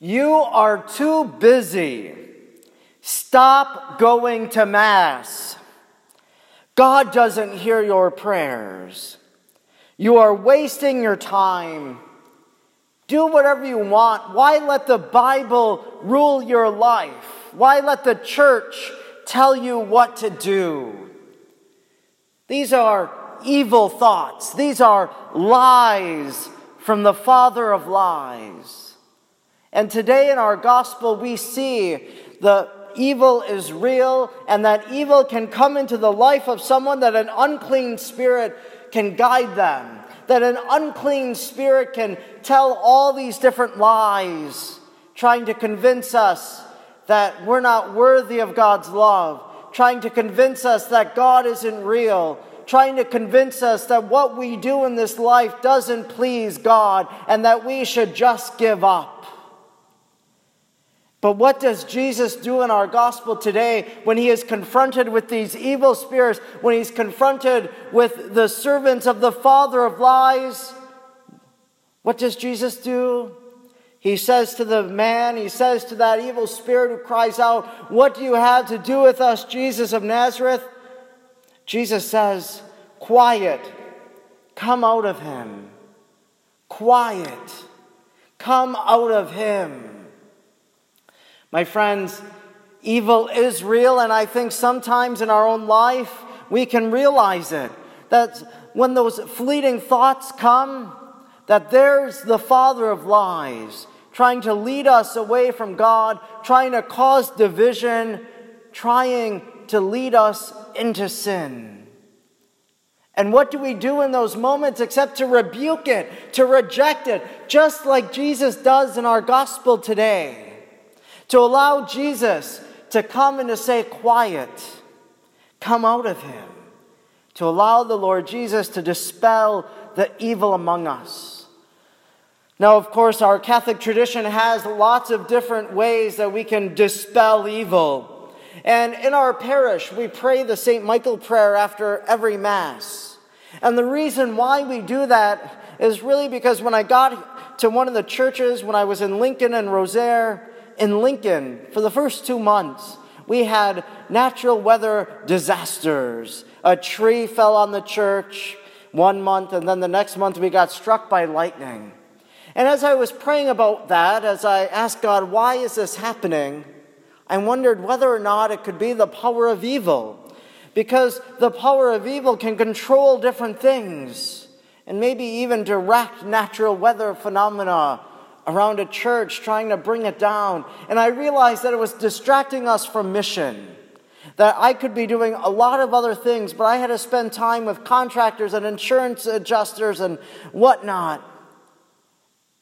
You are too busy. Stop going to Mass. God doesn't hear your prayers. You are wasting your time. Do whatever you want. Why let the Bible rule your life? Why let the church tell you what to do? These are evil thoughts. These are lies from the father of lies. And today in our gospel, we see the evil is real and that evil can come into the life of someone that an unclean spirit can guide them, that an unclean spirit can tell all these different lies, trying to convince us that we're not worthy of God's love, trying to convince us that God isn't real, trying to convince us that what we do in this life doesn't please God and that we should just give up. But what does Jesus do in our gospel today when he is confronted with these evil spirits, when he's confronted with the servants of the father of lies? What does Jesus do? He says to the man, he says to that evil spirit who cries out, What do you have to do with us, Jesus of Nazareth? Jesus says, Quiet, come out of him. Quiet, come out of him. My friends, evil is real, and I think sometimes in our own life we can realize it. That when those fleeting thoughts come, that there's the father of lies trying to lead us away from God, trying to cause division, trying to lead us into sin. And what do we do in those moments except to rebuke it, to reject it, just like Jesus does in our gospel today? To allow Jesus to come and to say, Quiet, come out of him, to allow the Lord Jesus to dispel the evil among us. Now, of course, our Catholic tradition has lots of different ways that we can dispel evil. And in our parish, we pray the St. Michael prayer after every Mass. And the reason why we do that is really because when I got to one of the churches when I was in Lincoln and Rosaire, in Lincoln, for the first two months, we had natural weather disasters. A tree fell on the church one month, and then the next month we got struck by lightning. And as I was praying about that, as I asked God, why is this happening? I wondered whether or not it could be the power of evil. Because the power of evil can control different things and maybe even direct natural weather phenomena around a church trying to bring it down. And I realized that it was distracting us from mission. That I could be doing a lot of other things, but I had to spend time with contractors and insurance adjusters and whatnot.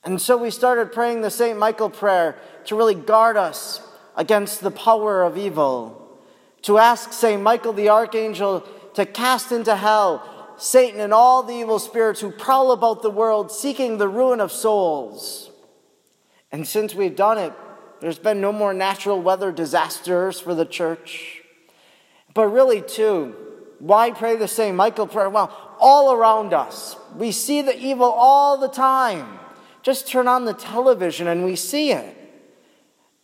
And so we started praying the St. Michael prayer to really guard us against the power of evil, to ask St. Michael the Archangel to cast into hell Satan and all the evil spirits who prowl about the world seeking the ruin of souls. And since we've done it, there's been no more natural weather disasters for the church. But really, too, why pray the St. Michael prayer? Well, all around us, we see the evil all the time. Just turn on the television and we see it.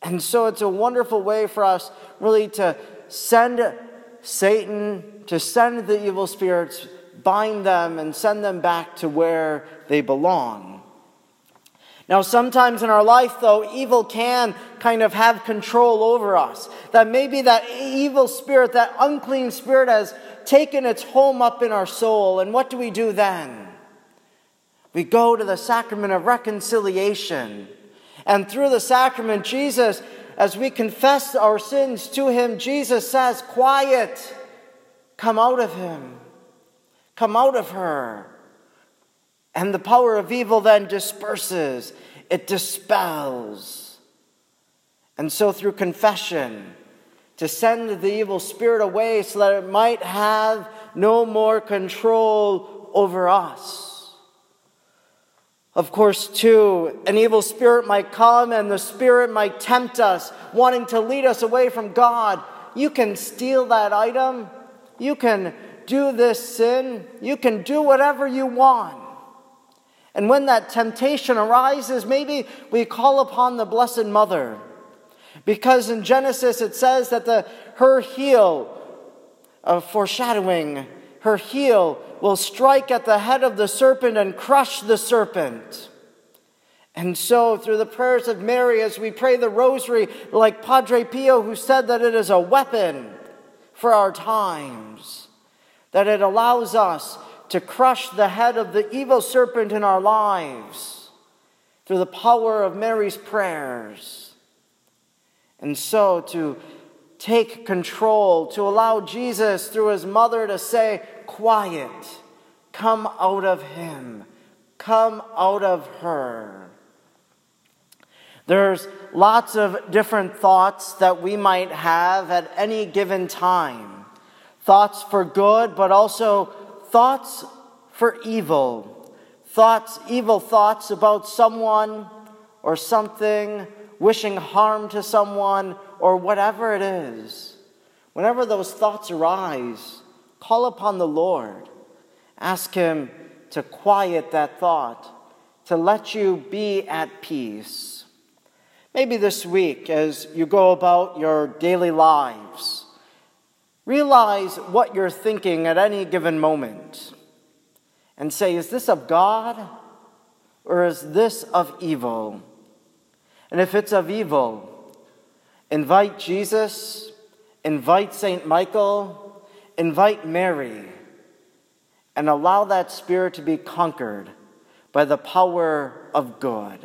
And so it's a wonderful way for us really to send Satan, to send the evil spirits, bind them, and send them back to where they belong. Now, sometimes in our life, though, evil can kind of have control over us. That maybe that evil spirit, that unclean spirit, has taken its home up in our soul. And what do we do then? We go to the sacrament of reconciliation. And through the sacrament, Jesus, as we confess our sins to Him, Jesus says, Quiet, come out of Him, come out of her. And the power of evil then disperses, it dispels. And so, through confession, to send the evil spirit away so that it might have no more control over us. Of course, too, an evil spirit might come and the spirit might tempt us, wanting to lead us away from God. You can steal that item. You can do this sin. You can do whatever you want. And when that temptation arises, maybe we call upon the Blessed Mother. Because in Genesis it says that the, her heel, uh, foreshadowing, her heel will strike at the head of the serpent and crush the serpent. And so, through the prayers of Mary, as we pray the rosary, like Padre Pio, who said that it is a weapon for our times, that it allows us to crush the head of the evil serpent in our lives through the power of Mary's prayers. And so, to take control, to allow Jesus through his mother to say, Quiet, come out of him, come out of her. There's lots of different thoughts that we might have at any given time. Thoughts for good, but also thoughts for evil. Thoughts, evil thoughts about someone or something, wishing harm to someone or whatever it is. Whenever those thoughts arise, call upon the Lord. Ask Him to quiet that thought, to let you be at peace. Maybe this week, as you go about your daily lives, realize what you're thinking at any given moment and say, is this of God or is this of evil? And if it's of evil, invite Jesus, invite St. Michael, invite Mary, and allow that spirit to be conquered by the power of good.